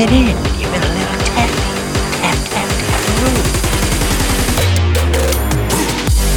it in.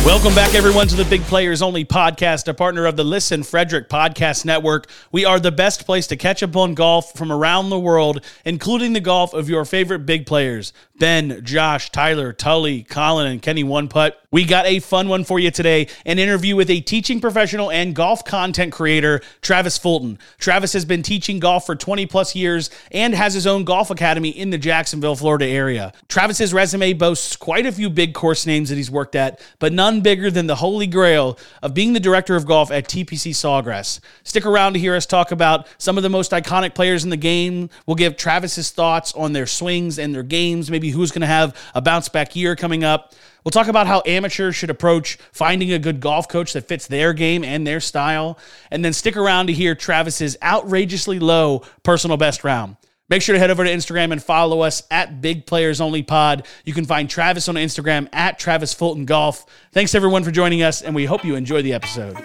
Welcome back, everyone, to the Big Players Only podcast, a partner of the Listen Frederick Podcast Network. We are the best place to catch up on golf from around the world, including the golf of your favorite big players Ben, Josh, Tyler, Tully, Colin, and Kenny One Putt. We got a fun one for you today an interview with a teaching professional and golf content creator, Travis Fulton. Travis has been teaching golf for 20 plus years and has his own golf academy in the Jacksonville, Florida area. Travis's resume boasts quite a few big course names that he's worked at, but none bigger than the holy grail of being the director of golf at TPC Sawgrass. Stick around to hear us talk about some of the most iconic players in the game. We'll give Travis's thoughts on their swings and their games, maybe who's going to have a bounce back year coming up. We'll talk about how amateurs should approach finding a good golf coach that fits their game and their style. And then stick around to hear Travis's outrageously low personal best round. Make sure to head over to Instagram and follow us at Big Players Only Pod. You can find Travis on Instagram at Travis Fulton Golf. Thanks everyone for joining us, and we hope you enjoy the episode.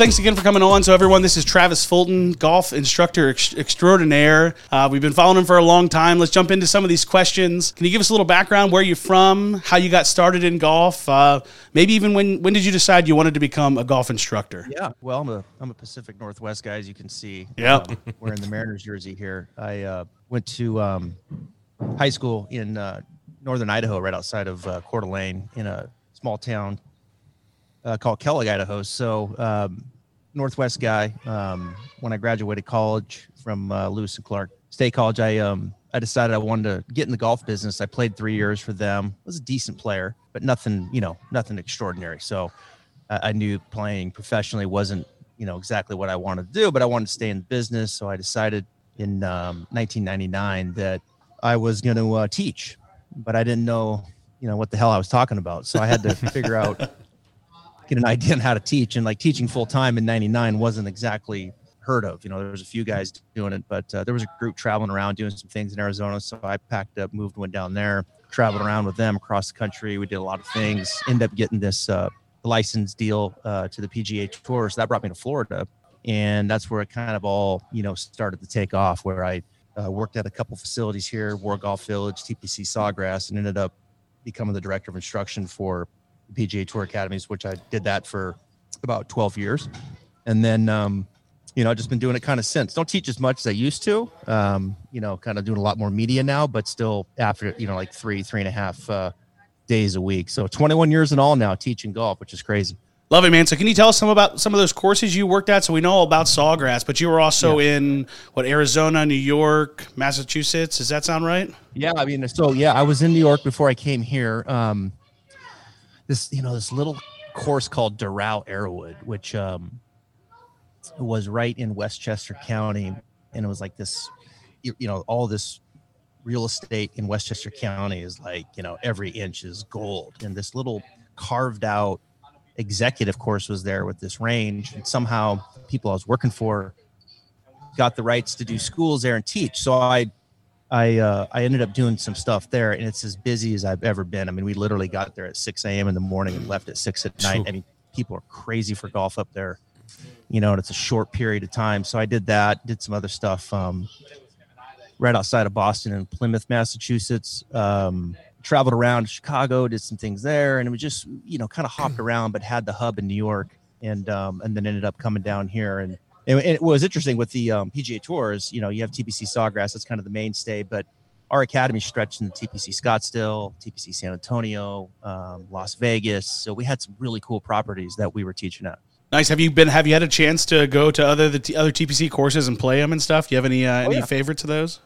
Thanks again for coming on. So, everyone, this is Travis Fulton, golf instructor ex- extraordinaire. Uh, we've been following him for a long time. Let's jump into some of these questions. Can you give us a little background? Where you from? How you got started in golf? Uh, maybe even when when did you decide you wanted to become a golf instructor? Yeah, well, I'm a I'm a Pacific Northwest guy, as you can see. Yep. Um, wearing the Mariners jersey here. I uh, went to um, high school in uh, northern Idaho, right outside of uh, Coeur d'Alene, in a small town uh, called Kellogg, Idaho. So um, Northwest guy. Um, when I graduated college from uh, Lewis and Clark State College, I um, I decided I wanted to get in the golf business. I played three years for them. Was a decent player, but nothing, you know, nothing extraordinary. So I, I knew playing professionally wasn't, you know, exactly what I wanted to do, but I wanted to stay in the business. So I decided in um, 1999 that I was going to uh, teach, but I didn't know, you know, what the hell I was talking about. So I had to figure out get an idea on how to teach. And like teaching full time in '99 wasn't exactly heard of. You know, there was a few guys doing it, but uh, there was a group traveling around doing some things in Arizona. So I packed up, moved, went down there, traveled around with them across the country. We did a lot of things. End up getting this uh, license deal uh, to the PGA Tour. So that brought me to Florida, and that's where it kind of all you know started to take off. Where I uh, worked at a couple facilities here, World Golf Village, TPC Sawgrass, and ended up becoming the director of instruction for the PGA Tour academies, which I did that for about 12 years. And then, um, you know, I've just been doing it kind of since. Don't teach as much as I used to. Um, you know, kind of doing a lot more media now, but still after, you know, like three, three and a half uh, days a week. So 21 years in all now teaching golf, which is crazy. Love it, man. So, can you tell us some about some of those courses you worked at? So we know all about Sawgrass, but you were also yeah. in what Arizona, New York, Massachusetts. Does that sound right? Yeah, I mean, so yeah, I was in New York before I came here. Um, this you know this little course called Doral Arrowwood, which um, was right in Westchester County, and it was like this, you, you know, all this real estate in Westchester County is like you know every inch is gold, and this little carved out executive course was there with this range, and somehow people I was working for got the rights to do schools there and teach. So I I uh, I ended up doing some stuff there, and it's as busy as I've ever been. I mean, we literally got there at 6 a.m. in the morning and left at six at night. I mean, people are crazy for golf up there, you know, and it's a short period of time. So I did that, did some other stuff um, right outside of Boston and Plymouth, Massachusetts. Um, traveled around Chicago, did some things there, and it was just you know kind of hopped around, but had the hub in New York, and um, and then ended up coming down here and and, and it was interesting with the um, PGA Tours. You know, you have TPC Sawgrass; that's kind of the mainstay, but our academy stretched into TPC Scottsdale, TPC San Antonio, um, Las Vegas. So we had some really cool properties that we were teaching at. Nice. Have you been? Have you had a chance to go to other the t- other TPC courses and play them and stuff? Do you have any uh, oh, any yeah. favorites of those?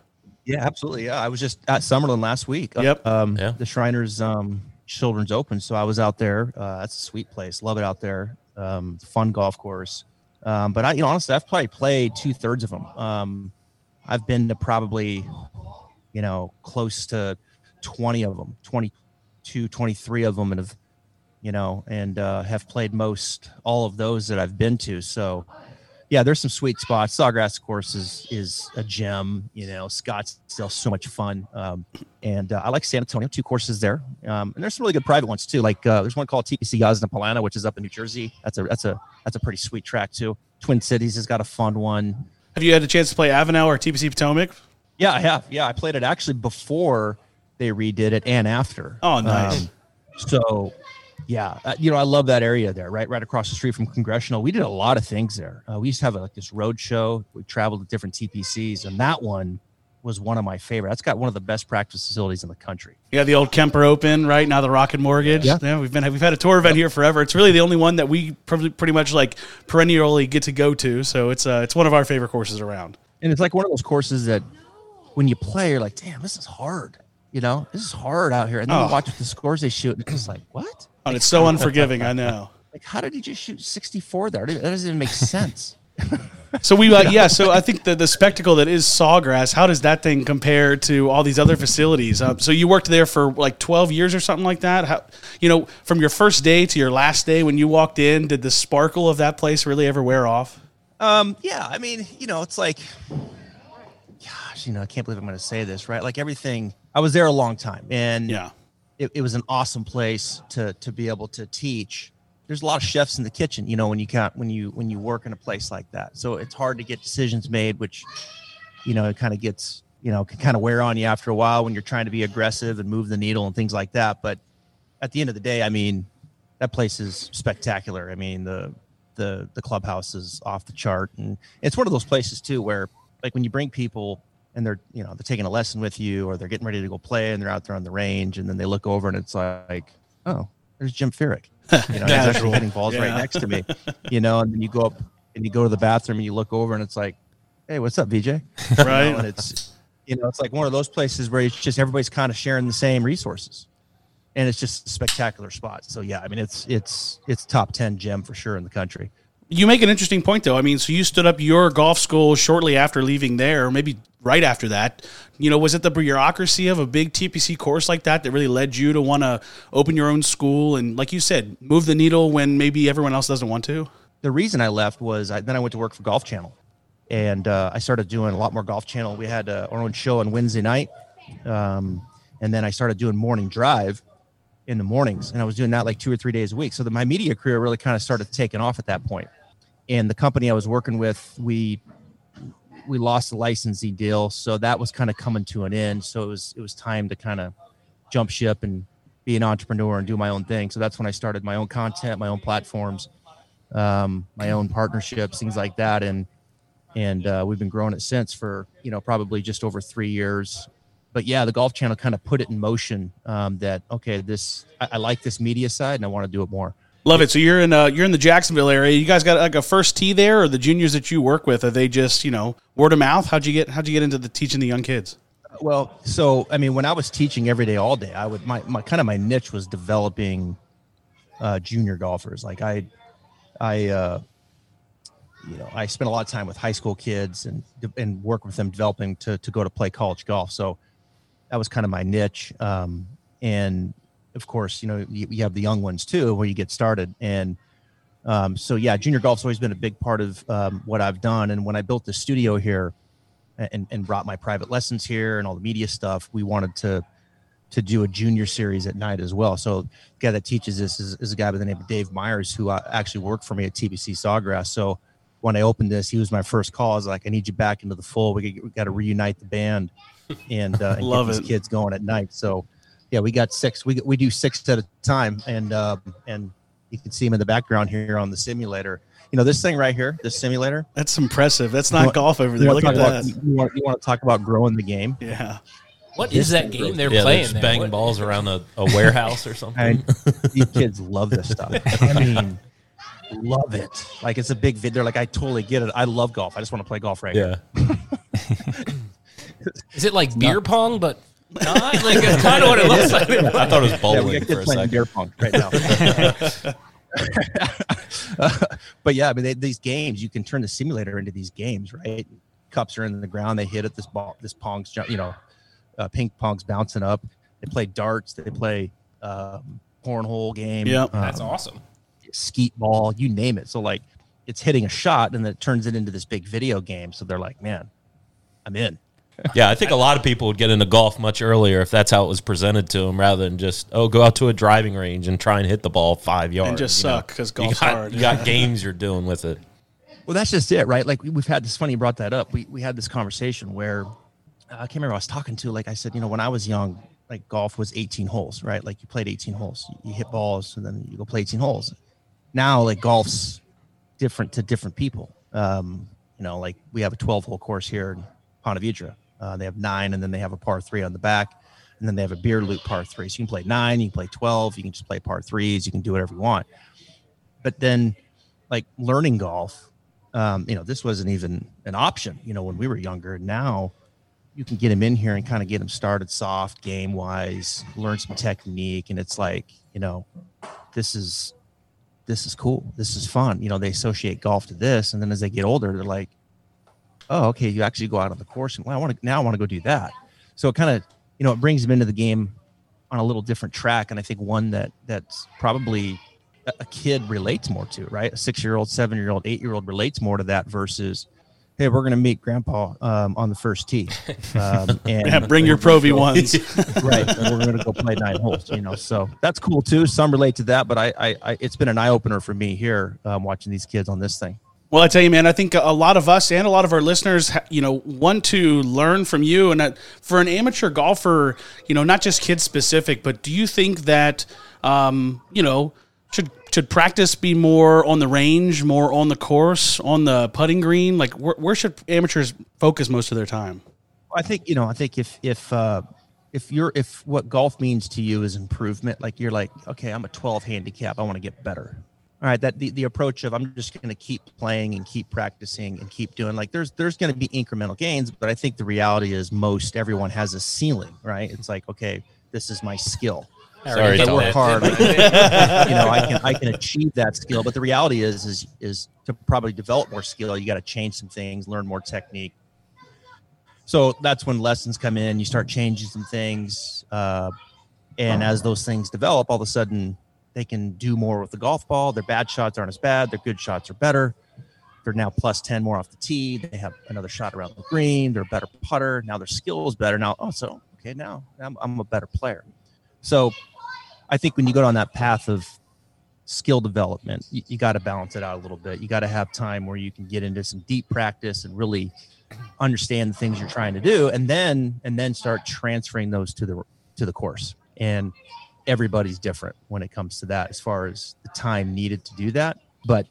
Yeah, absolutely. Yeah, I was just at Summerlin last week. Yep. Um, yeah. The Shriners um, Children's Open. So I was out there. Uh, that's a sweet place. Love it out there. Um, fun golf course. Um, but I, you know, honestly, I've probably played two thirds of them. Um, I've been to probably, you know, close to 20 of them, 22, 23 of them, and have, you know, and uh, have played most all of those that I've been to. So, yeah, there's some sweet spots. Sawgrass, of course, is is a gem. You know, Scottsdale's so much fun. Um, and uh, I like San Antonio, two courses there. Um, and there's some really good private ones too. Like uh, there's one called TPC Jasna Polana, which is up in New Jersey. That's a that's a that's a pretty sweet track too. Twin Cities has got a fun one. Have you had a chance to play Avenel or TPC Potomac? Yeah, I have. Yeah, I played it actually before they redid it and after. Oh, nice. Um, so, yeah, uh, you know, I love that area there, right, right across the street from Congressional. We did a lot of things there. Uh, we used to have a, like this road show. We traveled to different TPCs, and that one was one of my favorite. That's got one of the best practice facilities in the country. Yeah, the old Kemper Open, right now the Rocket Mortgage. Yeah. we've been we've had a tour event here forever. It's really the only one that we pretty pretty much like perennially get to go to. So it's uh it's one of our favorite courses around. And it's like one of those courses that when you play, you're like, damn, this is hard. You know, this is hard out here. And then Oh. you watch the scores they shoot, and it's like, what? And it's so unforgiving, I know. Like, how did he just shoot 64 there? That doesn't even make sense. So we, uh, yeah. So I think the the spectacle that is Sawgrass. How does that thing compare to all these other facilities? Uh, so you worked there for like twelve years or something like that. How, you know, from your first day to your last day when you walked in, did the sparkle of that place really ever wear off? Um, yeah, I mean, you know, it's like, gosh, you know, I can't believe I'm going to say this, right? Like everything, I was there a long time, and Yeah. It, it was an awesome place to to be able to teach. There's a lot of chefs in the kitchen, you know, when you can't when you when you work in a place like that. So it's hard to get decisions made, which, you know, it kind of gets you know can kind of wear on you after a while when you're trying to be aggressive and move the needle and things like that. But at the end of the day, I mean, that place is spectacular. I mean, the the the clubhouse is off the chart, and it's one of those places too where like when you bring people and they're you know they're taking a lesson with you or they're getting ready to go play and they're out there on the range and then they look over and it's like oh there's Jim Furyk you know he's actually hitting balls right next to me you know and then you go up and you go to the bathroom and you look over and it's like hey what's up VJ You know, Right. and it's you know it's like one of those places where it's just everybody's kind of sharing the same resources and it's just a spectacular spot. So yeah I mean it's it's it's top 10 gem for sure in the country You make an interesting point, though. I mean, so you stood up your golf school shortly after leaving there, or maybe right after that. You know, was it the bureaucracy of a big TPC course like that that really led you to want to open your own school and, like you said, move the needle when maybe everyone else doesn't want to? the reason I left was I, then I went to work for Golf Channel, and uh, I started doing a lot more Golf Channel. We had uh, our own show on Wednesday night, um, and then I started doing morning drive in the mornings, and I was doing that like two or three days a week. So that my media career really kind of started taking off at that point. And the company I was working with, we we lost the licensing deal, so that was kind of coming to an end. So it was it was time to kind of jump ship and be an entrepreneur and do my own thing. So that's when I started my own content, my own platforms um, my own partnerships, things like that, and and uh, we've been growing it since for you know probably just over three years. But yeah, the Golf Channel kind of put it in motion. Um, that okay, this I, I like this media side, and I want to do it more. Love it. So you're in uh, you're in the Jacksonville area. You guys got like a first tee there, or the juniors that you work with are they just you know word of mouth? How'd you get how'd you get into the teaching the young kids? Well, so I mean, when I was teaching every day, all day, I would my, my kind of my niche was developing uh, junior golfers. Like I, I, uh, you know, I spent a lot of time with high school kids and and work with them developing to to go to play college golf. So that was kind of my niche. Um, and of course, you know, you, you have the young ones too, where you get started. And um, so yeah, junior golf's always been a big part of um, what I've done. And when I built the studio here and, and brought my private lessons here and all the media stuff, we wanted to to do a junior series at night as well. So the guy that teaches this is, is a guy by the name of Dave Myers, who uh, actually worked for me at TPC Sawgrass. So when I opened this, he was my first call. I was like, I need you back into the fold. We, we got to reunite the band and, uh, and Love get it. these kids going at night. So yeah, we got six. We we do six at a time, and um, and you can see them in the background here on the simulator. You know this thing right here, this simulator. That's impressive. That's not want- golf over there. Look at talk about, you, want, you want to talk about growing the game? Yeah. What is that game they're yeah, playing they're just banging What- balls around a, a warehouse or something. And these kids love this stuff. I mean, love it. Like it's a big vid. They're like, I totally get it. I love golf. I just want to play golf right yeah, here. Is it like beer pong, but not? Like that's kind of what it looks like. I thought it was bowling we got for a second. beer pong right now. but yeah, I mean, they, these games you can turn the simulator into these games, right? Cups are in the ground. They hit it. This ball, this pong's, jump- you know, uh, ping pong's bouncing up. They play darts. They play um, cornhole game. Yep. um, That's awesome. skeet ball, you name it. So like it's hitting a shot and then it turns it into this big video game. So they're like, man, I'm in. Yeah, I think a lot of people would get into golf much earlier if that's how it was presented to them, rather than just oh, go out to a driving range and try and hit the ball five yards And just you suck because You golf's got, hard. you got games you're doing with it. Well, that's just it, right? Like we- we've had this funny you brought that up. We we had this conversation where uh, I can't remember I was talking to. Like I said, you know, when I was young, like golf was 18 holes, right? Like you played 18 holes, you hit balls, and then you go play 18 holes. Now, like golf's different to different people. Um, you know, like we have a 12 hole course here in Ponte Vedra. Uh, they have nine, and then they have a par three on the back, and then they have a beer loop par three. So you can play nine, you can play 12, you can just play par threes, you can do whatever you want. But then, like learning golf, um, you know, this wasn't even an option, you know, when we were younger. Now you can get him in here and kind of get him started soft, game wise, learn some technique. And it's like, you know, this is this is cool. This is fun. You know, they associate golf to this. And then as they get older, they're like, oh, okay, you actually go out on the course and well, I want to now I want to go do that. So it kind of, you know, it brings them into the game on a little different track. And I think one that that's probably a- a kid relates more to, right? A six year old, seven year old, eight year old relates more to that versus, hey, we're going to meet grandpa um, on the first tee. Um, and Yeah, bring your Pro V ones. right. And we're going to go play nine holes, you know. So that's cool too. Some relate to that, but I, I, I it's been an eye opener for me here um, watching these kids on this thing. Well, I tell you, man, I think a lot of us and a lot of our listeners, you know, want to learn from you. And for an amateur golfer, you know, not just kids specific, but do you think that, um, you know, should should practice be more on the range, more on the course, on the putting green? Like, where, where should amateurs focus most of their time? I think you know. I think if if uh, if you're if what golf means to you is improvement, like you're like, okay, I'm a 12 handicap, I want to get better. All right, that the, the approach of I'm just going to keep playing and keep practicing and keep doing like there's there's going to be incremental gains, but I think the reality is most everyone has a ceiling, right? It's like, okay, this is my skill. Sorry, If I work hard, I can- you know, I can I can achieve that skill. But the reality is is is to probably develop more skill, you got to change some things, learn more technique. So that's when lessons come in. You start changing some things, uh, and as those things develop, all of a sudden they can do more with the golf ball. Their bad shots aren't as bad. Their good shots are better. They're now plus ten more off the tee. They have another shot around the green. They're a better putter. Now their skill is better. Now, oh, so okay, now I'm, I'm a better player. So I think when you go down that path of skill development, you, you got to balance it out a little bit. You got to have time where you can get into some deep practice and really understand the things you're trying to do, and then and then start transferring those to the to the course. And everybody's different when it comes to that, as far as the time needed to do that. But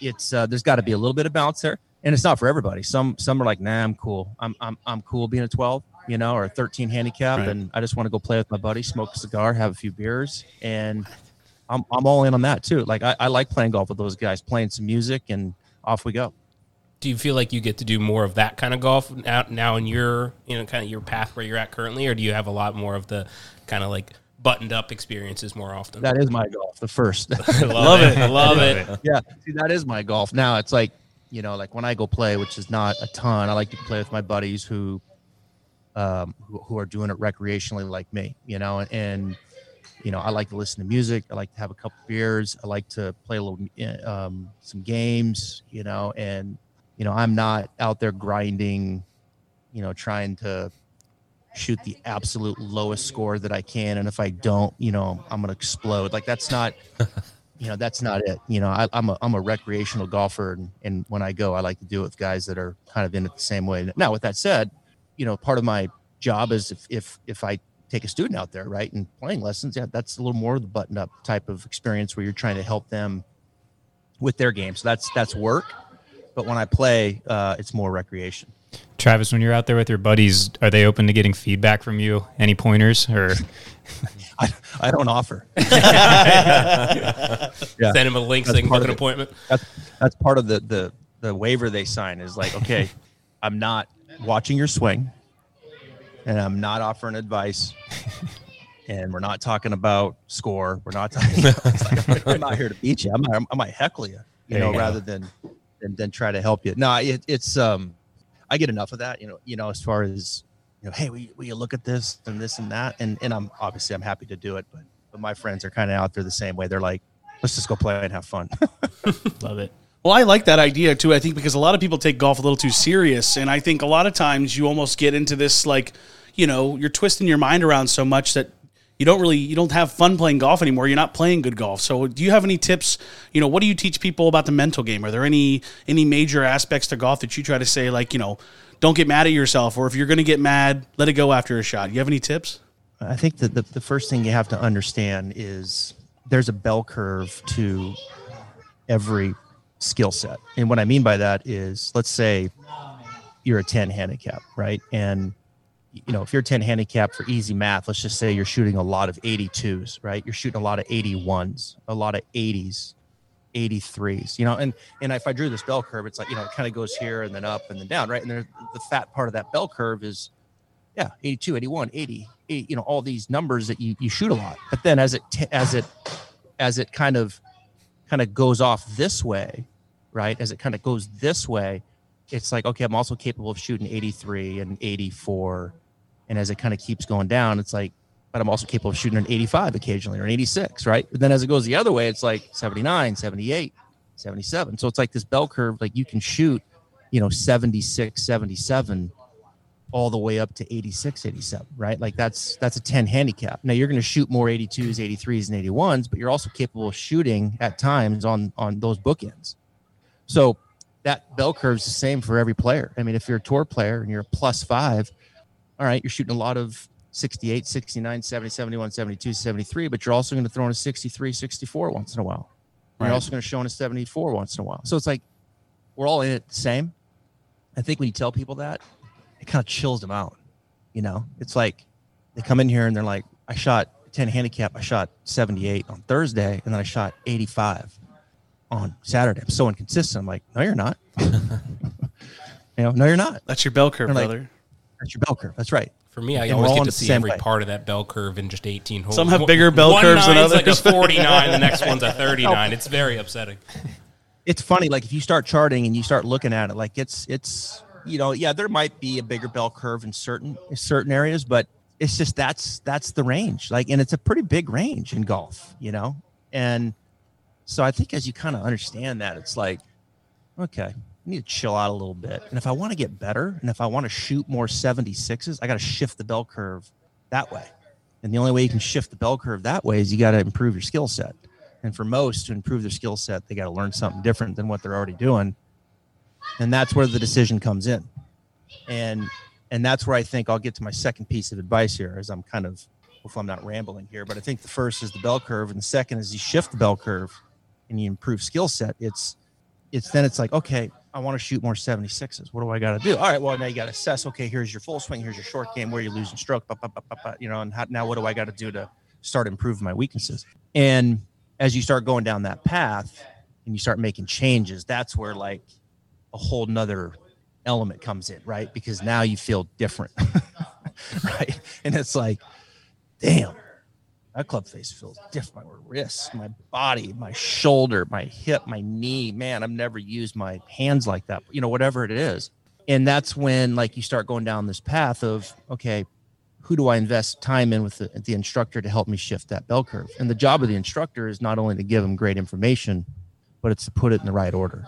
it's uh, there's got to be a little bit of balance there, and it's not for everybody. Some some are like, nah, I'm cool. I'm I'm I'm cool being a 12, you know, or a 13 handicap, Right. and I just want to go play with my buddy, smoke a cigar, have a few beers, and I'm I'm all in on that too. Like I, I like playing golf with those guys, playing some music, and off we go. Do you feel like you get to do more of that kind of golf now, now in your you know kind of your path where you're at currently, or do you have a lot more of the kind of like buttoned up experiences more often? That is my golf, the first. love it, I love it. yeah, see, that is my golf. Now it's like, you know, like when I go play, which is not a ton, I like to play with my buddies who, um, who, who are doing it recreationally like me, you know, and, and, you know, I like to listen to music. I like to have a couple beers. I like to play a little, um, some games, you know, and, you know, I'm not out there grinding, you know, trying to shoot the absolute lowest score that I can. And if I don't, you know, I'm going to explode. Like that's not, you know, that's not it. You know, I, I'm a, I'm a recreational golfer. And, and when I go, I like to do it with guys that are kind of in it the same way. Now, with that said, you know, part of my job is if, if, if I take a student out there, right. And playing lessons, yeah, that's a little more of the button up type of experience where you're trying to help them with their game. So that's, that's work. But when I play, uh, it's more recreation. Travis, when you're out there with your buddies, are they open to getting feedback from you? Any pointers or? I, I don't offer. Send him a link so they can book an appointment. that's that's part of the the the waiver they sign is like okay i'm not watching your swing and i'm not offering advice and we're not talking about score. We're not talking it's like, i'm not here to beat you. I'm i might heckle you you There know you rather than, than than try to help you. No it, it's um i get enough of that you know you know as far as you know hey will you, will you look at this and this and that and and i'm obviously i'm happy to do it but but my friends are kind of out there the same way they're like let's just go play and have fun love it? Well, I like that idea too. I think because a lot of people take golf a little too serious, and I think a lot of times you almost get into this like, you know, you're twisting your mind around so much that you don't really you don't have fun playing golf anymore. You're not playing good golf. So, do you have any tips? You know, what do you teach people about the mental game? Are there any any major aspects to golf that you try to say like, you know, don't get mad at yourself, or if you're going to get mad, let it go after a shot. You have any tips? I think that the, the first thing you have to understand is there's a bell curve to every skill set. And what I mean by that is, let's say you're a 10 handicap, right? And you know, if you're 10 handicap for easy math, let's just say you're shooting a lot of 82s, right? You're shooting a lot of 81s, a lot of 80s, 83s, you know, and and if I drew this bell curve, it's like, you know, it kind of goes here and then up and then down, right? And there, the fat part of that bell curve is yeah, 82, 81, 80, 80, you know, all these numbers that you you shoot a lot. But then as it as it as it kind of kind of goes off this way, right? As it kind of goes this way, it's like okay, I'm also capable of shooting 83 and 84 and as it kind of keeps going down, it's like, but I'm also capable of shooting an 85 occasionally or an 86, right? But then as it goes the other way, it's like 79, 78, 77. So it's like this bell curve, like you can shoot, you know, 76, 77 all the way up to 86, 87, right? Like that's that's a 10 handicap. Now you're going to shoot more 82s, 83s, and 81s, but you're also capable of shooting at times on on those bookends. So that bell curve is the same for every player. I mean, if you're a tour player and you're a plus five, all right, you're shooting a lot of 68, 69, 70, 71, 72, 73, but you're also going to throw in a 63, 64 once in a while. You're also going to show in a 74 once in a while. So it's like we're all in it the same. I think when you tell people that, it kind of chills them out. You know, it's like they come in here and they're like, I shot 10 handicap, I shot 78 on Thursday, and then I shot 85 on Saturday. I'm so inconsistent. I'm like, no, you're not. you know, no, you're not. That's your bell curve, like- brother. That's your bell curve. That's right. For me, I And always get to see every way. part of that bell curve in just 18 holes. Some have bigger bell one curves than nine's like a 49, the next one's a 39. It's very upsetting. it's funny like if you start charting and you start looking at it like it's it's you know yeah there might be a bigger bell curve in certain in certain areas but it's just that's that's the range like and it's a pretty big range in golf you know and so i think as you kind of understand that it's like okay i need to chill out a little bit and if i want to get better and if i want to shoot more 76s i got to shift the bell curve that way and the only way you can shift the bell curve that way is you got to improve your skill set and for most to improve their skill set, they got to learn something different than what they're already doing. And that's where the decision comes in. And and that's where I think I'll get to my second piece of advice here as I'm kind of hopefully I'm not rambling here, but I think the first is the bell curve and the second is you shift the bell curve and you improve skill set. It's it's then it's like, okay, I want to shoot more 76s. What do I got to do? All right, well, now you got to assess, okay, here's your full swing, here's your short game, where you're losing stroke, ba, ba, ba, ba, ba, you know, and how, now what do I got to do to start improving my weaknesses? And as you start going down that path and you start making changes, that's where like a whole nother element comes in, right? Because now you feel different, right? And it's like, damn, that club face feels different. My wrist, my body, my shoulder, my hip, my knee. Man, I've never used my hands like that. You know, whatever it is. And that's when like you start going down this path of okay, who do I invest time in with the, the instructor to help me shift that bell curve? And the job of the instructor is not only to give them great information, but it's to put it in the right order.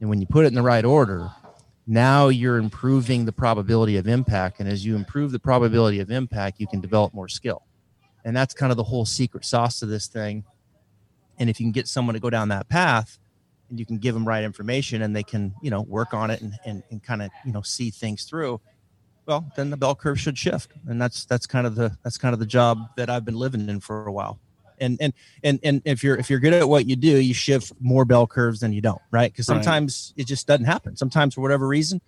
And when you put it in the right order, now you're improving the probability of impact. And as you improve the probability of impact, you can develop more skill. And that's kind of the whole secret sauce to this thing. And if you can get someone to go down that path and you can give them right information and they can, you know, work on it and, and, and kind of, you know, see things through, well, then the bell curve should shift. And that's that's kind of the that's kind of the job that I've been living in for a while. And and and and if you're if you're good at what you do, you shift more bell curves than you don't, right? Because Right. sometimes it just doesn't happen. Sometimes for whatever reason,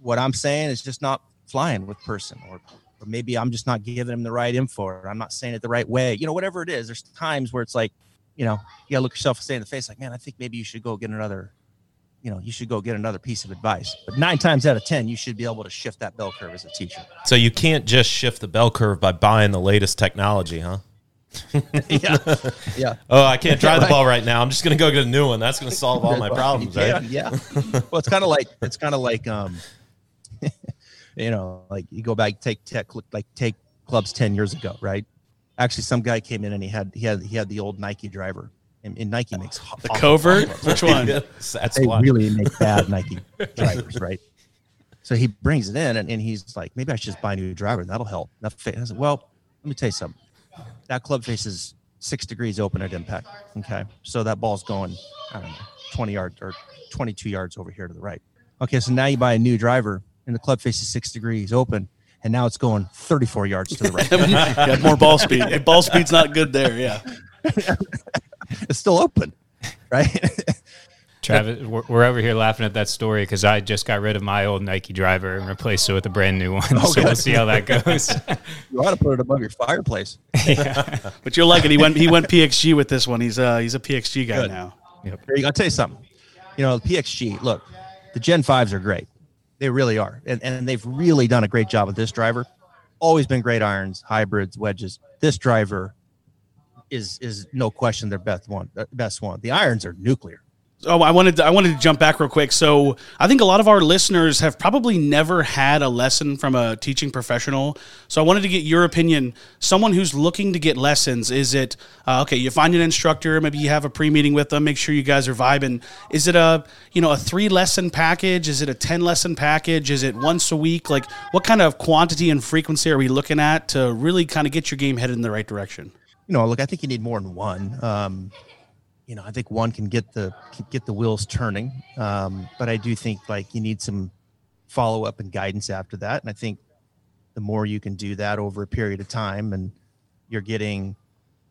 what I'm saying is just not flying with person or or maybe I'm just not giving them the right info or I'm not saying it the right way. You know, whatever it is, there's times where it's like, you know, you gotta look yourself and say in the face, like, man, I think maybe you should go get another, you know, you should go get another piece of advice. But nine times out of ten, you should be able to shift that bell curve as a teacher. So you can't just shift the bell curve by buying the latest technology, huh? yeah. Yeah. Oh, I can't drive the ball right now. I'm just to go get a new one. That's to solve all my problems, yeah, right? Yeah. well, it's kind of like it's kind of like um, you know, like you go back take tech like take clubs ten years ago, right? Actually, some guy came in and he had he had he had the old Nike driver, and, and Nike makes The covert? Which one? That's they why. really make bad Nike drivers, right? So he brings it in, and, and he's like, maybe I should just buy a new driver, that'll help. That fa- I said, well, let me tell you something. That club face is six degrees open at impact. Okay, so that ball's going, I don't know, twenty yards or twenty-two yards over here to the right. Okay, so now you buy a new driver, and the club face is six degrees open, and now it's going thirty-four yards to the right. yeah, more ball speed. If ball speed's not good there, yeah. it's still open, right? Travis, we're, we're over here laughing at that story because I just got rid of my old Nike driver and replaced it with a brand new one. so we'll see how that goes. you ought to put it above your fireplace. Yeah. But you'll like it. He went he went PXG with this one. He's uh he's a PXG guy Good. now. Here you go. I'll tell you something. You know, the PXG, look, the Gen 5s are great. They really are. And, and they've really done a great job with this driver. Always been great irons, hybrids, wedges. This driver is is no question their best one. uh, Best one. The irons are nuclear. Oh, I wanted to, I wanted to jump back real quick. So I think a lot of our listeners have probably never had a lesson from a teaching professional. So I wanted to get your opinion. Someone who's looking to get lessons, is it uh, okay? You find an instructor, maybe you have a pre meeting with them, make sure you guys are vibing. Is it a you know a three lesson package? Is it a ten lesson package? Is it once a week? Like what kind of quantity and frequency are we looking at to really kind of get your game headed in the right direction? You know, look, I think you need more than one. Um, you know, I think one can get the get the wheels turning. Um, but I do think like you need some follow up and guidance after that. And I think the more you can do that over a period of time and you're getting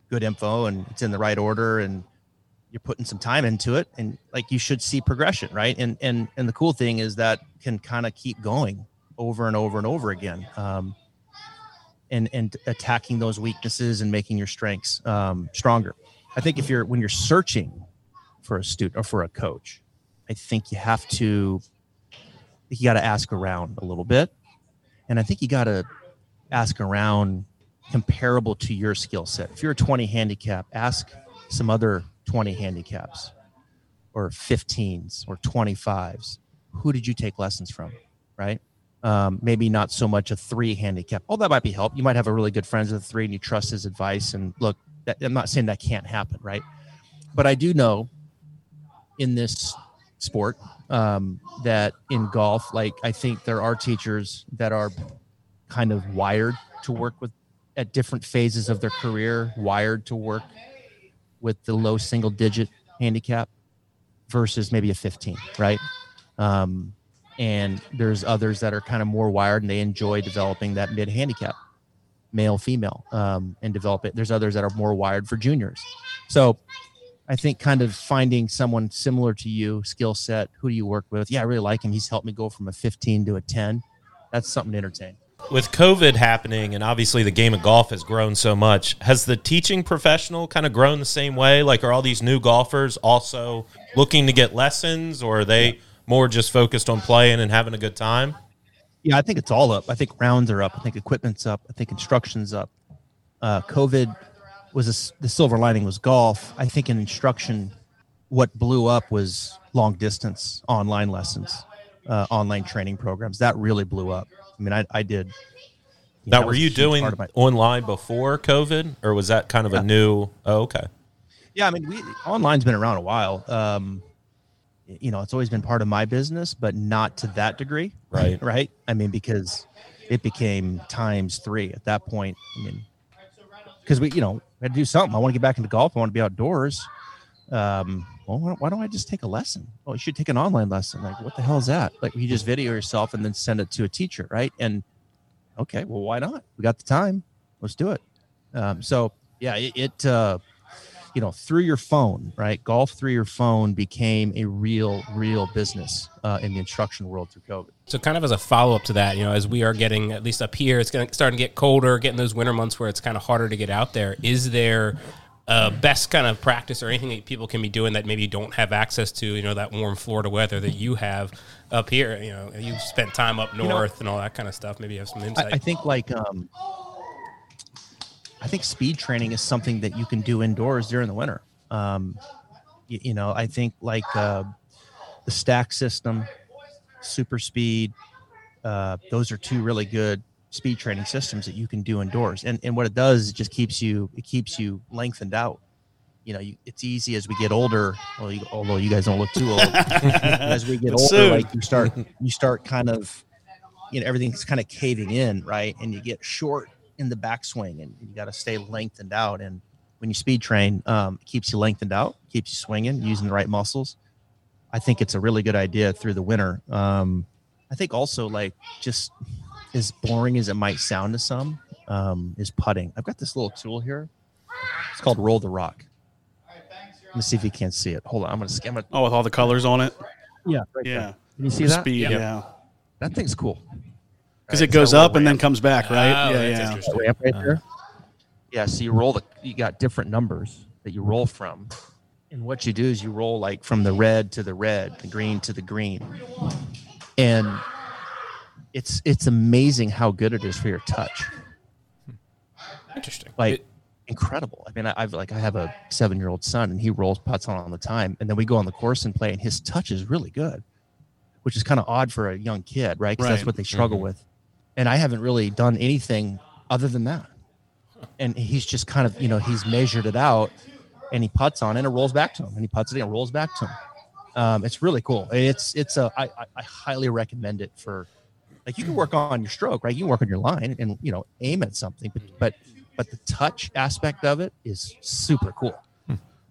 good info and it's in the right order and you're putting some time into it and like you should see progression right and and and the cool thing is that can kind of keep going over and over and over again um and and attacking those weaknesses and making your strengths um stronger i think if you're when you're searching for a student or for a coach i think you have to you got to ask around a little bit. And i think you got to ask around comparable to your skill set. If you're a 20 handicap ask some other 20 handicaps or 15s or 25s who did you take lessons from right? Um, maybe not so much a three handicap. Oh that might be help. You might have a really good friend with a three and you trust his advice and look that, i'm not saying that can't happen right? But i do know in this sport um, that in golf like i think there are teachers that are kind of wired to work with at different phases of their career wired to work with the low single digit handicap versus maybe a 15 right? Um, and there's others that are kind of more wired and they enjoy developing that mid handicap male female um, and develop it. There's others that are more wired for juniors. So i think kind of finding someone similar to you skill set who do you work with? Yeah i really like him. He's helped me go from a 15 to a 10 that's something to entertain. With COVID happening, and obviously the game of golf has grown so much, has the teaching professional kind of grown the same way? Like, are all these new golfers also looking to get lessons, or are they more just focused on playing and having a good time? Yeah, I think it's all up. I think rounds are up. I think equipment's up. I think instruction's up. Uh, COVID was a the silver lining was golf. I think in instruction, what blew up was long distance online lessons, uh, online training programs. That really blew up. I mean, I, I did. you know, Now, were you doing my- online before COVID, or was that kind of Yeah. a new? Oh, okay. Yeah, I mean, we online's been around a while. Um, you know, it's always been part of my business, but not to that degree. Right. Right. I mean, because it became times three at that point. I mean, because we, you know, had to do something. I want to get back into golf. I want to be outdoors. Um, well, why don't, I just take a lesson? Oh, you should take an online lesson. Like, what the hell is that? Like, you just video yourself and then send it to a teacher, right? And okay, well, why not? We got the time. Let's do it. Um, so yeah, it, it uh, you know, through your phone, right? Golf through your phone became a real, real business uh, in the instruction world through COVID. So, kind of as a follow up to that, you know, as we are getting at least up here, it's going to starting to get colder, getting those winter months where it's kind of harder to get out there. Is there a best kind of practice or anything that people can be doing that maybe don't have access to? You know, that warm Florida weather that you have up here. You know, you've spent time up know- north and all that kind of stuff. Maybe you have some I, insight. I think like um, I think speed training is something that you can do indoors during the winter. Um, you, you know, I think like uh, the stack system, super speed, uh, those are two really good speed training systems that you can do indoors. And and what it does is it just keeps you it keeps you lengthened out. you know, you, it's easy as we get older. Well, you, although you guys don't look too old, as we get But older, soon. like you start, you start kind of, you know, everything's kind of caving in, right? And you get short in the backswing, and you got to stay lengthened out. And when you speed train, um, it keeps you lengthened out, keeps you swinging, using the right muscles. I think it's a really good idea through the winter. Um, I think also like just as boring as it might sound to some, um, is putting. I've got this little tool here. It's called Roll the Rock. Let me see if you can't see it. Hold on, I'm gonna scan it. Oh, with all the colors on it. Yeah, right Yeah. there. Can you see that? Speed. Yep. Yeah. That thing's cool. Because Right, it goes it's up and little then comes back, right? Oh, yeah, that's yeah. ramp right there. Uh, yeah, so you roll the. You got different numbers that you roll from, and what you do is you roll like from the red to the red, the green to the green, and it's it's amazing how good it is for your touch. Interesting. like It- incredible. I mean, I, I've like I have a seven year old son, and he rolls putts on all the time, and then we go on the course and play, and his touch is really good, which is kind of odd for a young kid, right? Because Right. that's what they struggle mm-hmm. with, and I haven't really done anything other than that, and he's just kind of you know he's measured it out, and he puts on it, and it rolls back to him, and he puts it and it rolls back to him. Um, it's really cool. It's it's a I, I, I highly recommend it for like you can work on your stroke, right? You can work on your line and you know aim at something, but but but the touch aspect of it is super cool.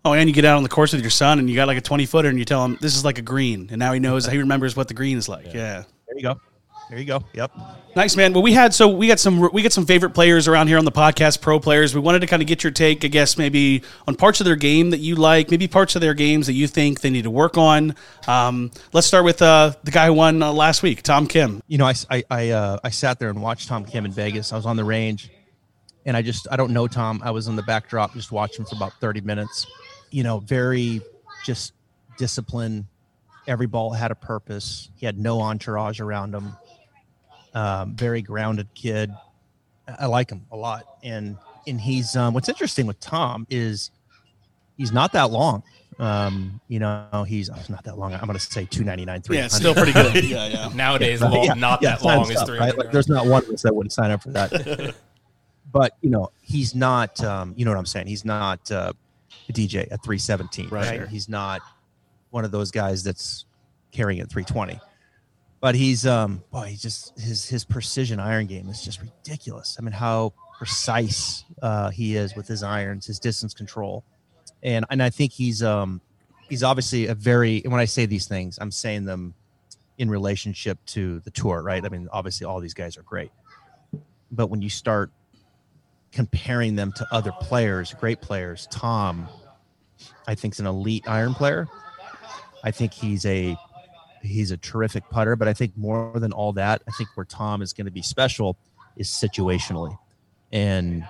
Oh, and you get out on the course with your son, and you got like a twenty footer, and you tell him this is like a green, and now he knows he remembers what the green is like. Yeah. There you go. There you go. Yep. Nice man. Well, we had so we got some we got some favorite players around here on the podcast, pro players. We wanted to kind of get your take, I guess, maybe on parts of their game that you like, maybe parts of their games that you think they need to work on. Um, let's start with uh, the guy who won uh, last week, Tom Kim. You know, I I I, uh, I sat there and watched Tom Kim in Vegas. I was on the range, and I just I don't know Tom. I was in the backdrop just watching for about thirty minutes. You know, very just disciplined. Every ball had a purpose. He had no entourage around him. Um, very grounded kid. I- I like him a lot, and and he's um, what's interesting with Tom is he's not that long. Um, you know, he's oh, not that long. I'm going to say 299, 300. Yeah, still pretty good. yeah, yeah. Nowadays, Yeah, long, yeah, not yeah, that time's long is three right? Like, there's not one of us that wouldn't sign up for that. but you know, he's not. Um, you know what I'm saying? He's not uh, a DJ at 317. Right. Right. He's not one of those guys that's carrying at 320. But he's um boy, he just his his precision iron game is just ridiculous. I mean, how precise uh, he is with his irons, his distance control, and and I think he's um he's obviously a very. When I say these things, I'm saying them in relationship to the tour, right? I mean, obviously all these guys are great, but when you start comparing them to other players, great players, Tom, I think's an elite iron player. I think he's a he's a terrific putter, but I think more than all that, I think where Tom is going to be special is situationally, and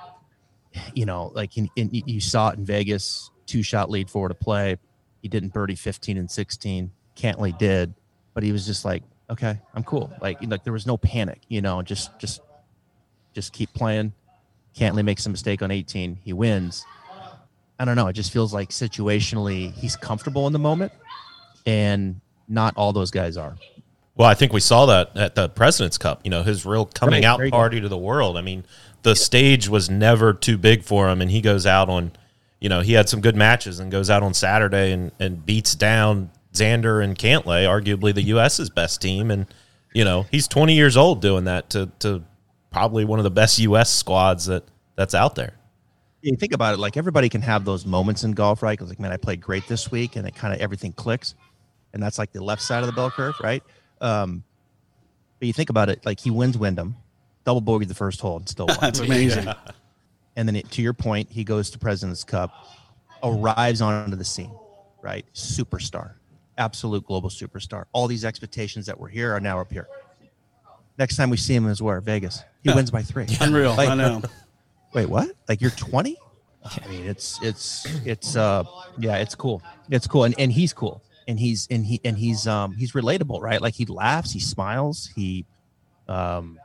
you know, like in, in, you saw it in Vegas, two shot lead forward to play. He didn't birdie 15 and 16. Cantlay did, but he was just like, okay, I'm cool. Like, like there was no panic, you know, just, just, just keep playing. Cantlay makes a mistake on 18. He wins. I don't know. It just feels like situationally he's comfortable in the moment, and not all those guys are. Well, I think we saw that at the President's Cup. You know, his real coming Right, out there you go. party to the world. I mean, the stage was never too big for him, and he goes out on, you know, he had some good matches and goes out on Saturday and, and beats down Xander and Cantlay, arguably the U.S.'s best team. And, you know, he's 20 years old doing that to, to probably one of the best U.S. squads that that's out there. you think about it, like everybody can have those moments in golf, right? Because like, man, I played great this week, and it kind of everything clicks, and that's like the left side of the bell curve, right? Um, but you think about it, like he wins Wyndham, double bogey the first hole, and still won. That's amazing. and then it, to your point, he goes to President's Cup, arrives onto the scene, right? Superstar, absolute global superstar. All these expectations that were here are now up here. Next time we see him is where Vegas. He wins by three. Unreal. Like- I know. Wait, what? Like you're 20? I mean, it's it's it's uh yeah, it's cool. It's cool, and and he's cool, and he's and he and he's um he's relatable, right? Like he laughs, he smiles, he um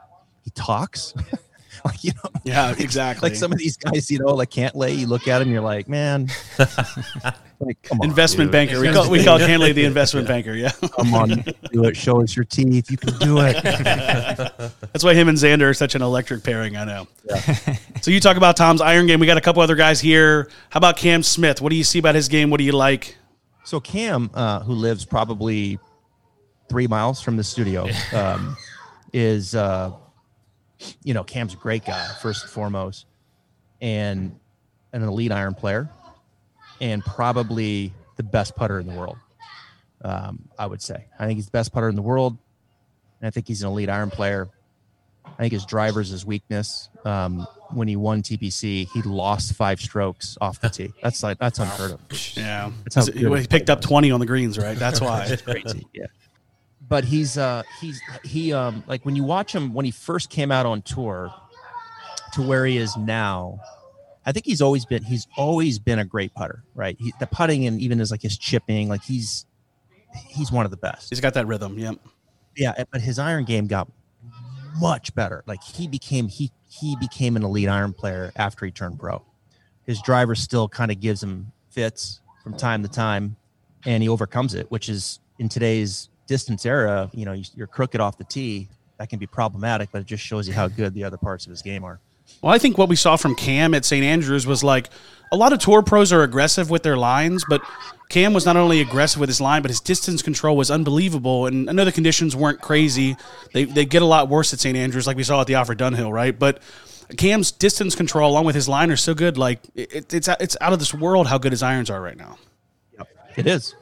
he talks. like you know, Yeah, exactly. like some of these guys, you know, like Cantlay. You look at him, you're like, man, like come on, investment dude. banker. We call we call Cantlay the investment banker. Yeah, Come on, do it. Show us your teeth. You can do it. that's why him and Xander are such an electric pairing. I know. so you talk about Tom's iron game. We got a couple other guys here. How about Cam Smith? What do you see about his game? What do you like? So Cam, uh, who lives probably three miles from the studio, um, is uh, you know Cam's a great guy first and foremost, and an elite iron player, and probably the best putter in the world. Um, I would say. I think he's the best putter in the world, and I think he's an elite iron player. I think his driver's his weakness. Um, when he won TPC, he lost five strokes off the tee. That's like that's unheard of. Yeah, That's he picked up twenty on the greens, right? That's why. Crazy. Yeah. But he's uh he's he um like when you watch him when he first came out on tour to where he is now, I think he's always been he's always been a great putter, right? He, the putting and even his like his chipping, like he's he's one of the best. He's got that rhythm. Yep. Yeah, but his iron game got much better. Like he became he he became an elite iron player after he turned pro. His driver still kind of gives him fits from time to time, and he overcomes it, which is in today's distance era. You know, you- you're crooked off the tee. That can be problematic, but it just shows you how good the other parts of his game are. Well, I think what we saw from Cam at St. Andrews was like a lot of tour pros are aggressive with their lines, but Cam was not only aggressive with his line, but his distance control was unbelievable. And I know the conditions weren't crazy; they they get a lot worse at St. Andrews, like we saw at the Alfred Dunhill, right? But Cam's distance control, along with his line, are so good. Like it, it's it's out of this world how good his irons are right now. Yep, It is.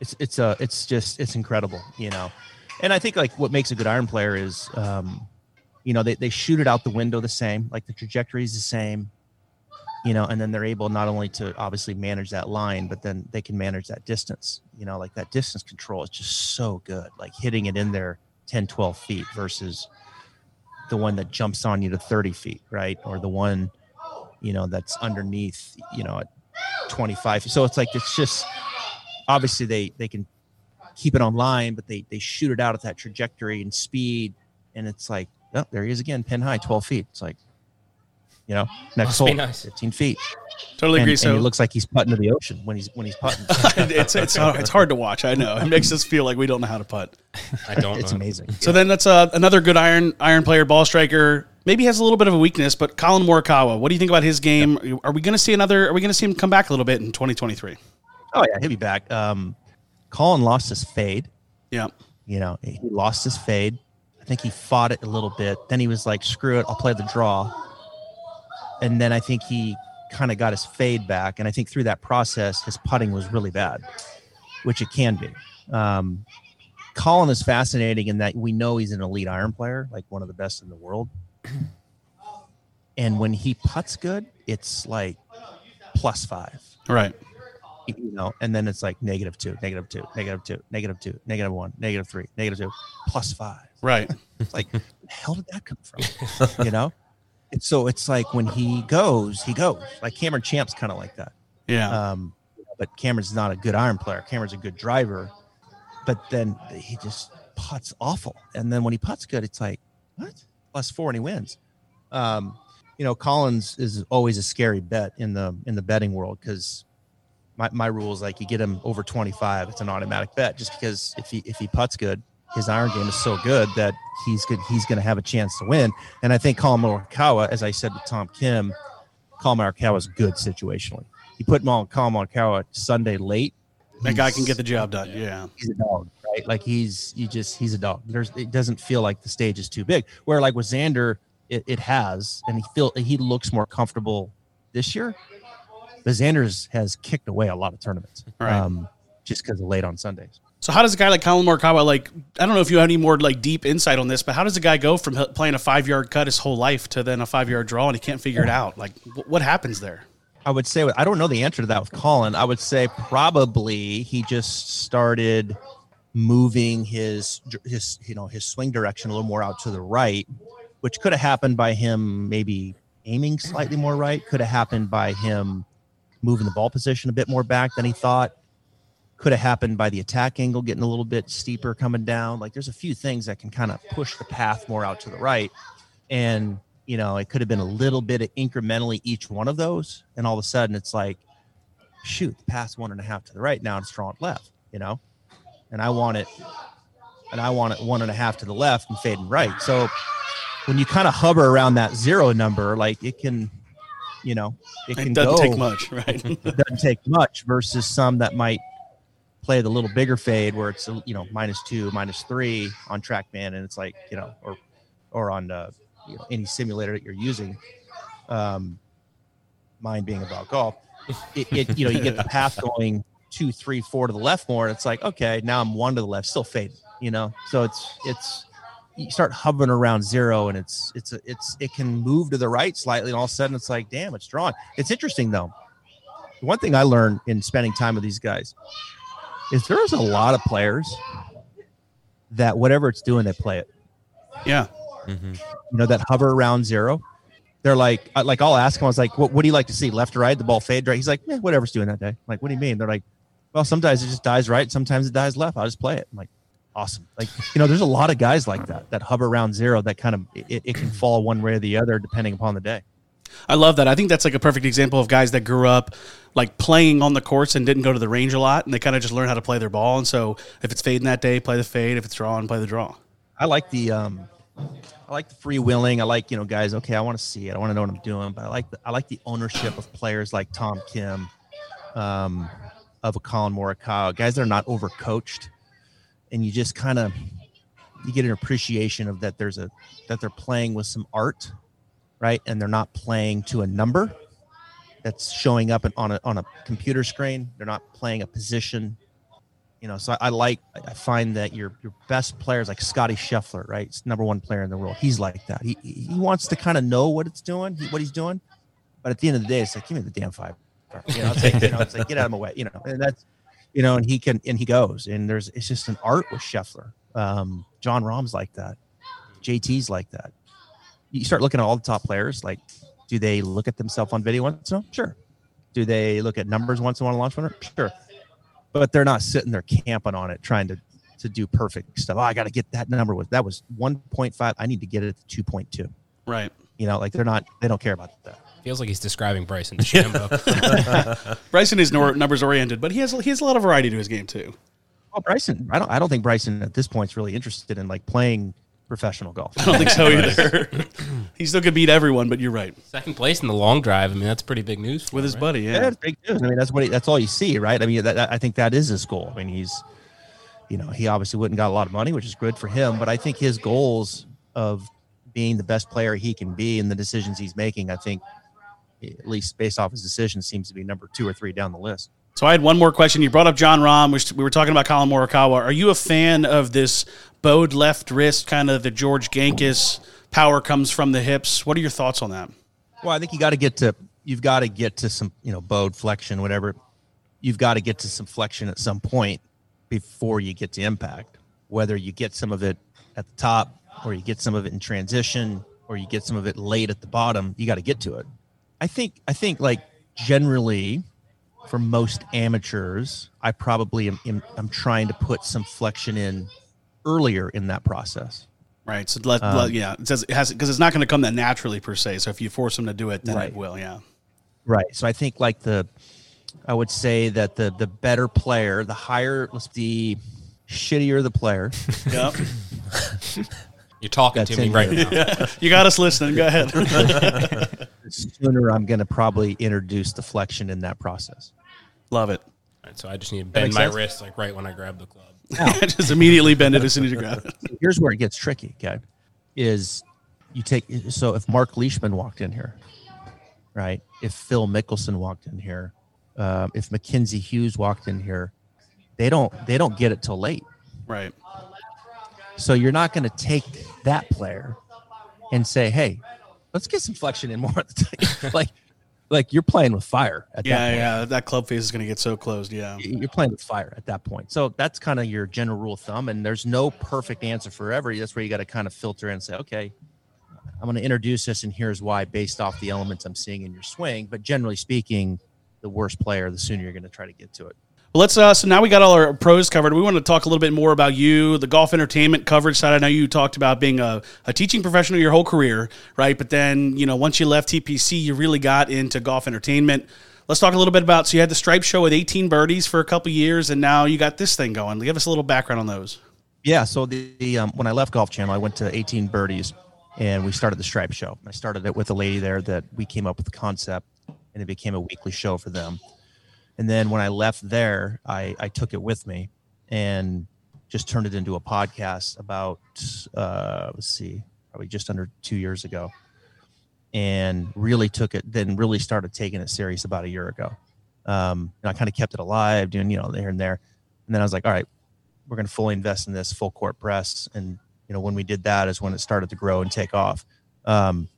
It's it's uh it's just it's incredible, you know. And I think like what makes a good iron player is um you know, they, they shoot it out the window the same, like the trajectory is the same, you know, and then they're able not only to obviously manage that line, but then they can manage that distance, you know, like that distance control is just so good, like hitting it in there 10, 12 feet versus the one that jumps on you to 30 feet, right? Or the one, you know, that's underneath, you know, at 25. So it's like, it's just, obviously they they can keep it online, but they they shoot it out at that trajectory and speed, and it's like, oh, there he is again, pin high, twelve feet. It's like, you know, next Must hole, nice. fifteen feet, Totally and, agree. and So it looks like he's putting to the ocean when he's when he's putting. it's it's hard, it's hard to watch. I know it makes us feel like we don't know how to putt. I don't it's know. amazing. So then that's uh, another good iron iron player, ball striker. Maybe has a little bit of a weakness, but Collin Morikawa. What do you think about his game? Are we going to see another? Are we going to see him come back a little bit in 2023? Oh yeah, he'll be back. Um, Collin lost his fade. Yeah. You know, he lost his fade. I think he fought it a little bit. Then he was like, "Screw it, I'll play the draw." And then I think he kind of got his fade back. And I think through that process, his putting was really bad, which it can be. Um, Collin is fascinating in that we know he's an elite iron player, like one of the best in the world. And when he puts good, it's like plus five Right. you know, and then it's like negative two, negative two, negative two, negative two, negative one, negative three, negative two, plus five. Right. It's like, hell did that come from? You know? And so it's like when he goes, he goes. Like Cameron Champ's kind of like that. Yeah. Um, but Cameron's not a good iron player. Cameron's a good driver, but then he just puts awful. And then when he puts good, it's like, what? Plus four and he wins. Um, you know, Collin's is always a scary bet in the in the betting world because my, my rule is like you get him over 25, it's an automatic bet just because if he if he puts good, his iron game is so good that he's good he's gonna have a chance to win. And I think Collin Morikawa, as I said to Tom Kim, Collin Morikawa is good situationally. You put him on Collin Morikawa Sunday late. that guy can get the job done. Yeah. he's a dog, right? Like he's you just he's a dog. There's it doesn't feel like the stage is too big. Where like with Xander, it, it has, and he feel he looks more comfortable this year. But Xander's has kicked away a lot of tournaments, Right. um, just because of late on Sundays. So how does a guy like Collin Morikawa like? I don't know if you have any more like deep insight on this, but how does a guy go from playing a five yard cut his whole life to then a five yard draw and he can't figure it out? Like, what happens there? I would say I don't know the answer to that with Collin. I would say probably he just started moving his his you know his swing direction a little more out to the right, which could have happened by him maybe aiming slightly more right. Could have happened by him moving the ball position a bit more back than he thought. Could have happened by the attack angle getting a little bit steeper coming down. Like there's a few things that can kind of push the path more out to the right. And you know, it could have been a little bit of incrementally each one of those, and all of a sudden it's like, shoot, pass one and a half to the right now it's drawn left, you know, and I want it, and I want it one and a half to the left and fading right. So when you kind of hover around that zero number, like it can, you know, it can It doesn't go, take much, right? it doesn't take much versus some that might play the little bigger fade where it's you know minus two, minus three on TrackMan, and it's like you know, or or on uh, you know, any simulator that you're using. Um, mine being about golf, it, it you know you get the path going two, three, four to the left more, and it's like okay, now I'm one to the left, still fading, you know. So it's it's you start hovering around zero, and it's it's a, it's it can move to the right slightly, and all of a sudden it's like damn, it's drawn. It's interesting though. One thing I learned in spending time with these guys is there's a lot of players that whatever it's doing, they play it. yeah. Mm-hmm. You know, that hover around zero. They're like, uh, like I'll ask him, I was like, what, what do you like to see? Left or right? The ball fade right? He's like, yeah, whatever's doing that day. I'm like, what do you mean? They're like, well, sometimes it just dies right, sometimes it dies left. I'll just play it. I'm like, awesome. Like, you know, there's a lot of guys like that that hover around zero that kind of it, it can fall one way or the other depending upon the day. I love that. I think that's like a perfect example of guys that grew up like playing on the courts and didn't go to the range a lot, and they kind of just learn how to play their ball. And so if it's fading that day, play the fade. If it's drawing, play the draw. I like the um I like the free willing. I like, you know, guys, okay, I want to see it. I want to know what I'm doing, but I like the I like the ownership of players like Tom Kim, um, of a Collin Morikawa, guys that are not overcoached. And you just kind of you get an appreciation of that there's a that they're playing with some art, right? And they're not playing to a number that's showing up on a on a computer screen. They're not playing a position you know, so I, I like I find that your your best players like Scotty Scheffler, right? Number one player in the world. He's like that. He he wants to kind of know what it's doing, what he's doing, but at the end of the day, it's like give me the damn five. You know, it's like, you know, it's like get out of my way. You know, and that's you know, and he can and he goes, and there's it's just an art with Scheffler. Um, Jon Rahm's like that. JT's like that. You start looking at all the top players, like, do they look at themselves on video once in a while? Sure. Do they look at numbers once in a while on launch monitor? Sure but they're not sitting there camping on it trying to to do perfect stuff. Oh, I got to get that number with that was 1.5. I need to get it to 2.2. Right. You know, like they're not they don't care about that. Feels like he's describing Bryson DeChambeau. Bryson is nor- numbers oriented, but he has he has a lot of variety to his game too. Well, Bryson, I don't I don't think Bryson at this point is really interested in like playing professional golf. I don't think so either. he still could beat everyone, but you're right Second place in the long drive. I mean, that's pretty big news for with him, his right? buddy. Yeah, Yeah. that's big news. I mean, that's what he, that's all you see, right? I mean, that, that- I think that is his goal. I mean, he's, you know, he obviously wouldn't got a lot of money, which is good for him. But I think his goals of being the best player he can be and the decisions he's making, I think, at least based off his decisions, seems to be number two or three down the list. So I had one more question. You brought up Jon Rahm. We were talking about Collin Morikawa. Are you a fan of this bowed left wrist, kind of the George Gankas power comes from the hips? What are your thoughts on that? Well, I think you got to get to you've got to get to some you know bowed flexion, whatever. You've got to get to some flexion at some point before you get to impact. Whether you get some of it at the top, or you get some of it in transition, or you get some of it late at the bottom, you got to get to it. I think I think like generally for most amateurs, I probably am, am I'm trying to put some flexion in earlier in that process. Right. So let, Um, let- yeah, it says it has because it's not going to come that naturally per se. So if you force them to do it, then Right. it will. Yeah. Right. So I think like the, I would say that the the better player, the higher, let's the shittier the player. Yep. You're talking That's to me right here. now. you got us listening. Go ahead. sooner I'm going to probably introduce the flexion in that process. Love it. All right, so I just need to bend my sense? wrist like right when I grab the club. I just immediately bend it as soon as you grab it. Here's where it gets tricky. Okay, is you take so if Mark Leishman walked in here, right? If Phil Mickelson walked in here, um, if Mackenzie Hughes walked in here, they don't they don't get it till late. Right. So you're not going to take that player and say, "Hey, let's get some flexion in more." at the time." like, like you're playing with fire at Yeah. that point. Yeah. That club face is going to get so closed. Yeah. You're playing with fire at that point. So that's kind of your general rule of thumb. And there's no perfect answer for every. That's where you got to kind of filter and say, okay, I'm going to introduce this, and here's why, based off the elements I'm seeing in your swing. But generally speaking, the worse player, the sooner you're going to try to get to it. Well, let's. Uh, so now we got all our pros covered. We want to talk a little bit more about you, the golf entertainment coverage side. I know you talked about being a, a teaching professional your whole career, right? But then, you know, once you left TPC, you really got into golf entertainment. Let's talk a little bit about. So you had the Stripe Show with 18 birdies for a couple years, and now you got this thing going. Give us a little background on those. Yeah. So the, the um, when I left Golf Channel, I went to 18 birdies, and we started the Stripe Show. I started it with a lady there that we came up with the concept, and it became a weekly show for them. And then when I left there, I, I took it with me and just turned it into a podcast about uh, let's see, probably just under two years ago, and really took it. Then really started taking it serious about a year ago. Um, and I kind of kept it alive, doing you know there and there. And then I was like, all right, we're going to fully invest in this full court press. And you know when we did that is when it started to grow and take off. Um,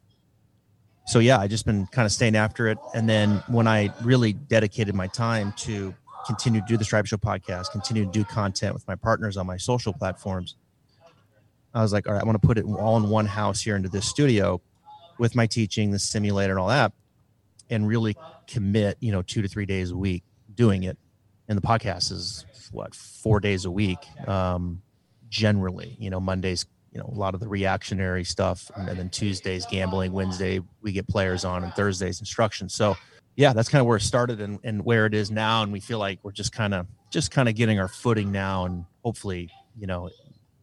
so yeah, I just been kind of staying after it. And then when I really dedicated my time to continue to do the Stripe Show podcast, continue to do content with my partners on my social platforms, I was like, all right, I want to put it all in one house here into this studio with my teaching, the simulator, and all that, and really commit, you know, two to three days a week doing it. And the podcast is what four days a week, um, generally. You know, Mondays you know a lot of the reactionary stuff. And then tuesdays gambling wednesday we get players on and thursdays instruction so yeah that's kind of where it started and, and where it is now. And we feel like we're just kind of just kind of getting our footing now. And hopefully you know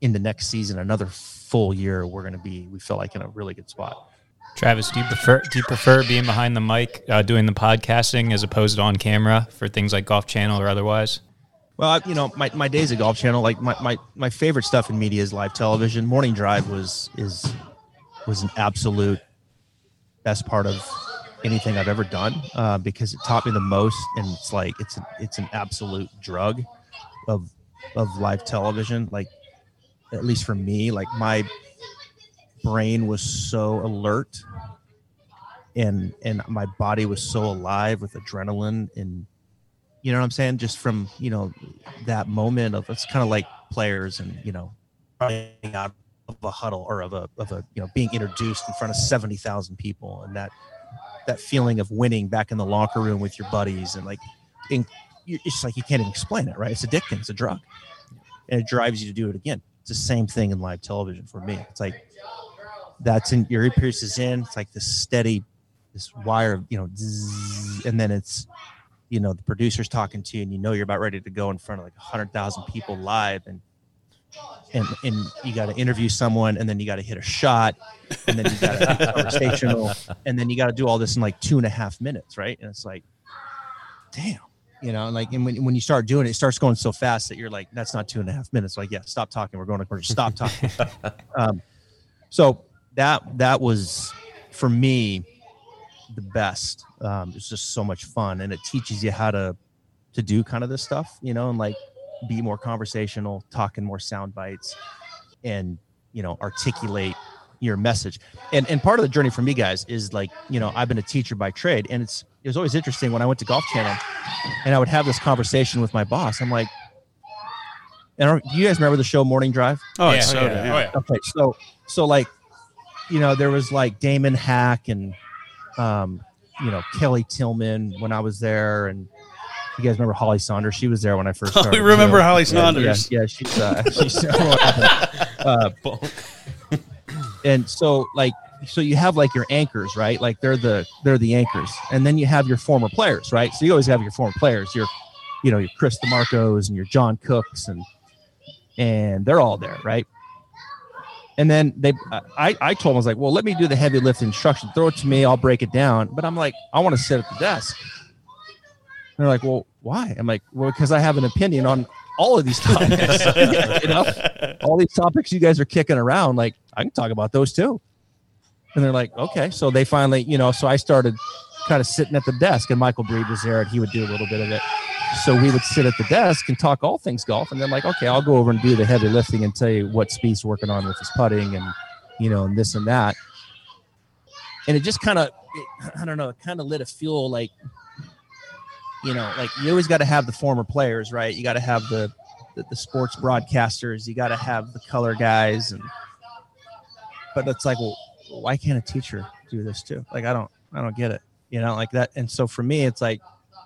in the next season another full year we're going to be we feel like in a really good spot. Travis, do you prefer do you prefer being behind the mic, uh, doing the podcasting, as opposed to on camera for things like Golf Channel or otherwise? Well, you know, my, my days at Golf Channel, like my, my, my favorite stuff in media is live television. Morning Drive was is was an absolute best part of anything I've ever done uh, because it taught me the most, and it's like it's an, it's an absolute drug of of live television. Like at least for me, like my brain was so alert, and and my body was so alive with adrenaline and you know what I'm saying? Just from, you know, that moment of it's kind of like players and, you know, out of a huddle or of a, of a, you know, being introduced in front of 70,000 people and that, that feeling of winning back in the locker room with your buddies and like, in, it's like you can't even explain it, right? It's addicting, it's a drug, and it drives you to do it again. It's the same thing in live television for me. It's like that's in your earpiece is in. It's like this steady, this wire, you know, and then it's you know the producer's talking to you and you know you're about ready to go in front of like 100000 people live and and and you got to interview someone and then you got to hit a shot and then you got to conversational and then you got to do all this in like two and a half minutes right? And it's like damn you know and like and when, when you start doing it it starts going so fast that you're like that's not two and a half minutes. Like yeah stop talking. We're going to commercial stop talking. Um, so that that was for me the best. Um, it's just so much fun, and it teaches you how to to do kind of this stuff, you know, and like be more conversational, talking more sound bites, and you know, articulate your message. And and part of the journey for me, guys, is like you know, I've been a teacher by trade, and it's it was always interesting when I went to Golf Channel, and I would have this conversation with my boss. I'm like. And do you guys remember the show Morning Drive? Oh, Yeah, so yeah, good. oh, yeah. yeah. Okay, so so like, you know, there was like Damon Hack and um, you know, Kelly Tilghman when I was there, and you guys remember Holly Sonders? She was there when I first Oh, started. we remember. Holly Yeah, Sonders. Yeah, yeah, she's uh, she's uh, and so like so you have like your anchors, right? Like they're the they're the anchors, and then you have your former players, right? So you always have your former players, your you know your Chris DiMarcos and your John Cooks, and and they're all there, right? And then they, I, I told them I was like, well, let me do the heavy lift instruction. Throw it to me, I'll break it down. But I'm like, I want to sit at the desk. And they're like, well, why? I'm like, well, because I have an opinion on all of these topics. you know, all these topics you guys are kicking around. Like, I can talk about those too. And they're like, okay. So they finally, you know, so I started kind of sitting at the desk, and Michael Breed was there, and he would do a little bit of it. So we would sit at the desk and talk all things golf, and then like, okay, I'll go over and do the heavy lifting and tell you what Spieth's working on with his putting, and you know, and this and that. And it just kind of, I don't know, it kind of lit a fuel like, you know, like you always got to have the former players, right? You got to have the, the the sports broadcasters, you got to have the color guys, and but it's like, well, why can't a teacher do this too? Like, I don't, I don't get it, you know, like that. And so for me, it's like,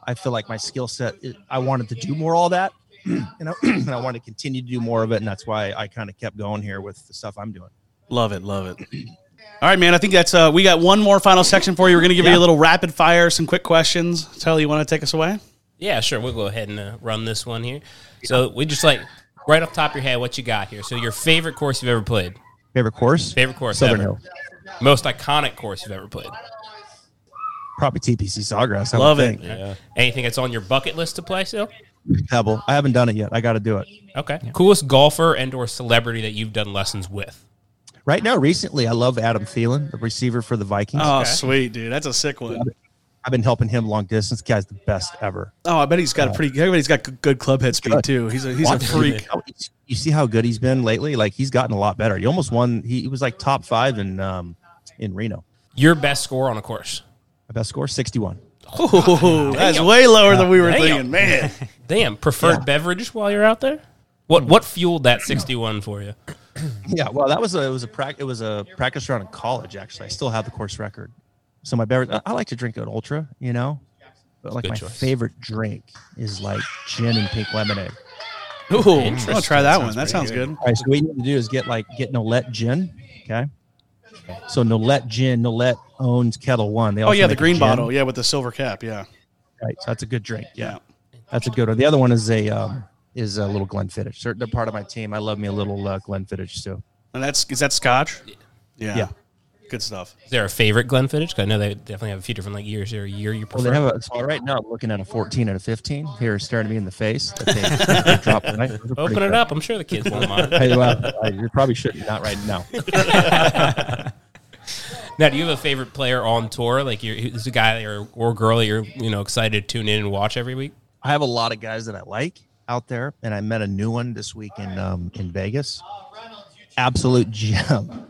I feel like my skill set, I wanted to do more all that, you know, and I wanted to continue to do more of it, and that's why I kind of kept going here with the stuff I'm doing. Love it, love it. All right, man. I think that's uh we got one more final section for you. We're gonna give you a little rapid fire, some quick questions. Tell you want to take us away? Yeah, sure. We'll go ahead and uh, run this one here. So we just like right off the top of your head, what you got here. So your favorite course you've ever played, Favorite course? favorite course Southern ever, Hill. most iconic course you've ever played. Probably TPC Sawgrass. I Love it. think. Anything that's on your bucket list to play still? Pebble. I haven't done it yet. I got to do it. Okay. Coolest golfer and or celebrity that you've done lessons with. Right now, recently, I love Adam Thielen, the receiver for the Vikings. Oh, Okay. sweet, dude. That's a sick one. I've been helping him long distance. Guy's the best ever. Oh, I bet he's got a pretty. Everybody's got good- good club head speed Good. too. He's a he's a freak. him. You see how good he's been lately? Like he's gotten a lot better. He almost won. He, he was like top five in um in Reno. Your best score on a course. My best score, sixty-one. Ooh, that's way lower than we were Damn. thinking, man. Damn. Preferred Yeah. beverage while you're out there? What what fueled that 61 for you? Yeah, well, that was a it was a prac it was a practice round in college. Actually, I still have the course record. So my beverage, I, I like to drink an ultra, you know, but like Good my choice. favorite drink is like gin and pink lemonade. Ooh, I'll try that one. That sounds good. All right, so what you need to do is get like get Nolet gin. Okay. So Nolet gin, Nolet owns Ketel One. They Oh yeah, the green gin. bottle. Yeah, with the silver cap. Yeah, Right, so that's a good drink. Yeah, yeah. that's a good one. The other one is a um, is a little Glenfiddich. They're, they're part of my team. I love me a little uh, Glenfiddich too. And that's is that Scotch? Yeah. Yeah. Good stuff. Is there a favorite Glenfiddich? 'Cause I know they definitely have a few different like years. Is there a year you prefer? Well, prefer? they have a. So right now, I'm looking at a 14 and a 15 here, staring at me in the face. That they, they drop tonight. Those are pretty Open it good. up. I'm sure the kids won't mind. Hey, well, I- you probably shouldn't. Not right now. Now, do you have a favorite player on tour? Like, you're, who's a guy or, or girl you're you know excited to tune in and watch every week? I have a lot of guys that I like out there, and I met a new one this week in um, in Vegas. Absolute gem.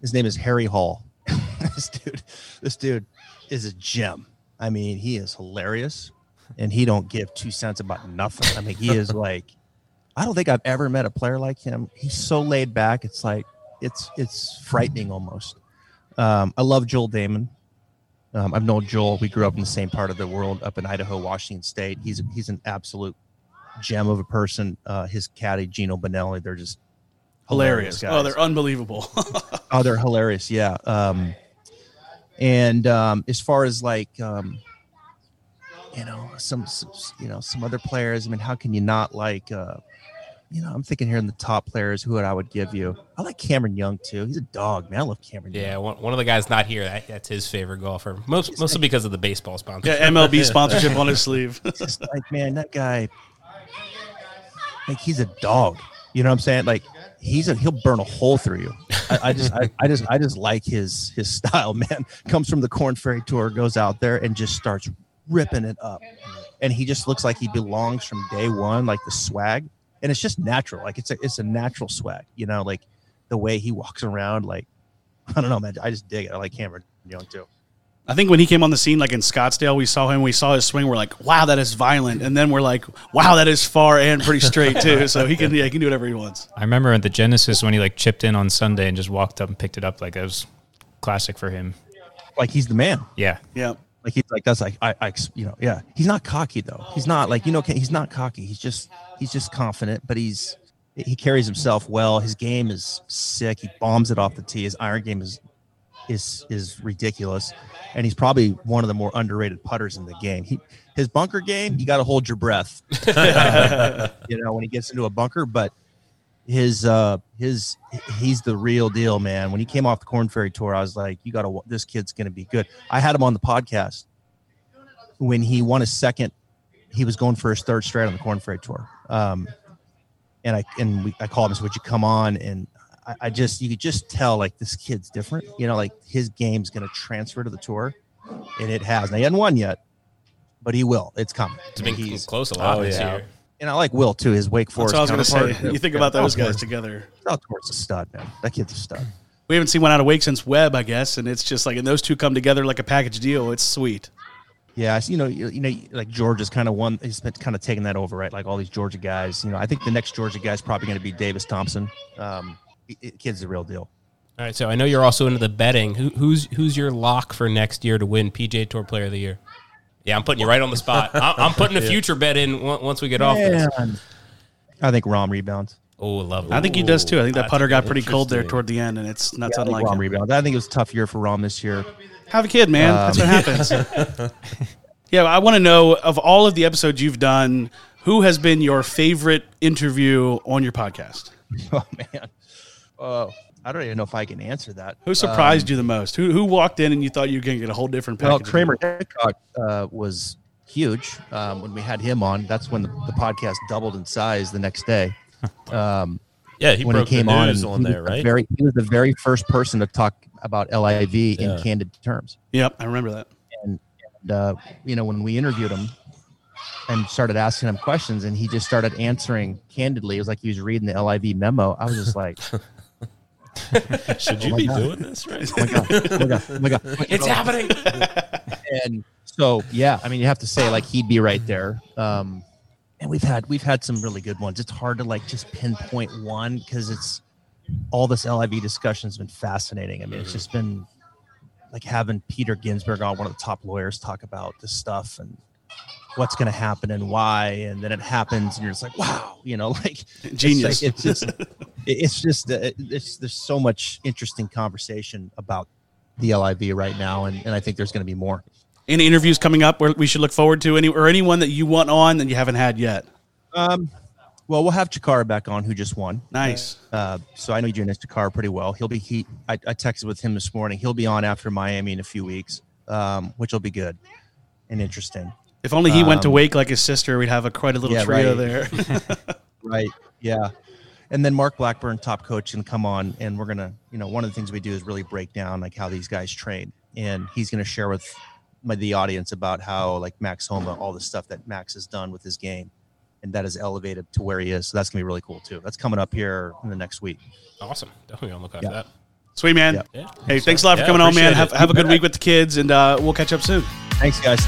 His name is Harry Hall. this dude, this dude is a gem. I mean, he is hilarious, and he don't give two cents about nothing. I mean, he is like, I don't think I've ever met a player like him. He's so laid back. It's like it's it's frightening almost. Um, I love Joel Dahmen. Um, I've known Joel. We grew up in the same part of the world, up in Idaho, Washington State. He's he's an absolute gem of a person. Uh, his caddy Geno Bonnalie, they're just Hilarious. guys. Oh, they're unbelievable. oh, they're hilarious. Yeah. Um, and um, as far as like um, you know some, some you know some other players, I mean, how can you not like? Uh, you know, I'm thinking here in the top players, who would I would give you? I like Cameron Young too. He's a dog, man. I love Cameron. Young. Yeah, one, one of the guys not here. That, that's his favorite golfer. Most mostly because of the baseball sponsor. yeah, MLB sponsorship on his sleeve. just like man, that guy, like he's a dog. You know what I'm saying? Like he's a he'll burn a hole through you. I, I just I, I just I just like his his style, man. Comes from the Korn Ferry Tour, goes out there and just starts ripping it up, and he just looks like he belongs from day one, like the swag, and it's just natural. Like it's a it's a natural swag, you know, like the way he walks around. Like I don't know, man. I just dig it. I like Cameron Young too. I think when he came on the scene, like in Scottsdale, we saw him. We saw his swing. We're like, wow, that is violent. And then we're like, wow, that is far and pretty straight too. So he can, yeah, he can do whatever he wants. I remember at the Genesis when he like chipped in on Sunday and just walked up and picked it up. Like it was classic for him. Like he's the man. Yeah. Yeah. Like he's like that's like I, I you know yeah he's not cocky though he's not like you know he's not cocky he's just he's just confident but he's he carries himself well his game is sick he bombs it off the tee his iron game is is is ridiculous. And he's probably one of the more underrated putters in the game. He his bunker game you got to hold your breath. You know when he gets into a bunker but his uh his he's the real deal man. When he came off the Korn Ferry tour i was like you gotta this kid's gonna be good. I had him on the podcast when he won his second he was going for his third straight on the Korn Ferry tour. Um and i and we, i called him and said would you come on? And I, I just you could just tell like this kid's different you know like his game's gonna transfer to the tour and it has now he hasn't won yet but he will it's coming It's been He's- close a lot Oh, this yeah. year. and i like will too his wake That's forest what I was going to counterpart. say. You think about those guys together. Southport's a stud, man. That kid's a stud. We haven't seen one out of Wake since Webb, I guess. And it's just like, and those two come together like a package deal. It's sweet. Yeah, I you know, you, you know, like Georgia's kind of one. He's been kind of taking that over, right? Like all these Georgia guys. You know, I think the next Georgia guy is probably going to be Davis Thompson. Um, he- he- kid's the real deal. All right, so I know you're also into the betting. Who, who's who's your lock for next year to win PGA Tour Player of the Year? Yeah, I'm putting you right on the spot. I'm, I'm putting a future bet in once we get off this. I think Rahm rebounds. Oh, love lovely. I think he does too. I think that putter got pretty cold there toward the end, and it's not I think unlike Rahm him. rebounds. I think it was a tough year for Rahm this year. Have a kid, man. That's what um, happens. yeah, I want to know of all of the episodes you've done, who has been your favorite interview on your podcast? Oh man. Oh, I don't even know if I can answer that. Who surprised you the most? Who who walked in and you thought you were going to get a whole different package? Well, Kramer? Hickok uh, was huge um, when we had him on. That's when the, the podcast doubled in size the next day. Um, Yeah, he when broke he came the on, news and on there, right? Very, he was the very first person to talk about LIV Yeah. in candid terms. Yep, I remember that. And, and uh, you know, when we interviewed him and started asking him questions, and he just started answering candidly, it was like he was reading the LIV memo. I was just like, Should you my be God. doing this right? oh my god, oh my god, oh my god. it's happening. and so yeah i mean you have to say like he'd be right there um and we've had we've had some really good ones it's hard to like just pinpoint one because it's all this liv discussion has been fascinating i mean it's just been like having peter ginsberg on one of the top lawyers talk about this stuff and what's going to happen and why and then it happens and you're just like wow you know like it's Genius. like- it's just it's just uh, it's there's so much interesting conversation about the liv right now and, and i think there's going to be more Any interviews coming up where we should look forward to? Any or anyone that you want on that you haven't had yet? Um, well, we'll have Chacarra back on, who just won. Nice. Uh, so I know Jonas Chacarra pretty well. He'll be he. I, I texted with him this morning. He'll be on after Miami in a few weeks, um, which will be good and interesting. If only he went to Um, Wake like his sister, we'd have a quite a little yeah, trio right. there. Right. Yeah. And then Mark Blackburn, top coach, can come on, and we're gonna, you know, one of the things we do is really break down like how these guys train, and he's gonna share with my, the audience about how like Max Homa, all the stuff that Max has done with his game, and that is elevated to where he is. So that's gonna be really cool too. That's coming up here in the next week. Awesome. Definitely gonna look out for that. Sweet man. Yeah. Yeah. Hey, thanks a lot for Yeah, coming on, man. appreciate Have, have a good week with the kids, and uh, we'll catch up soon. Thanks, guys.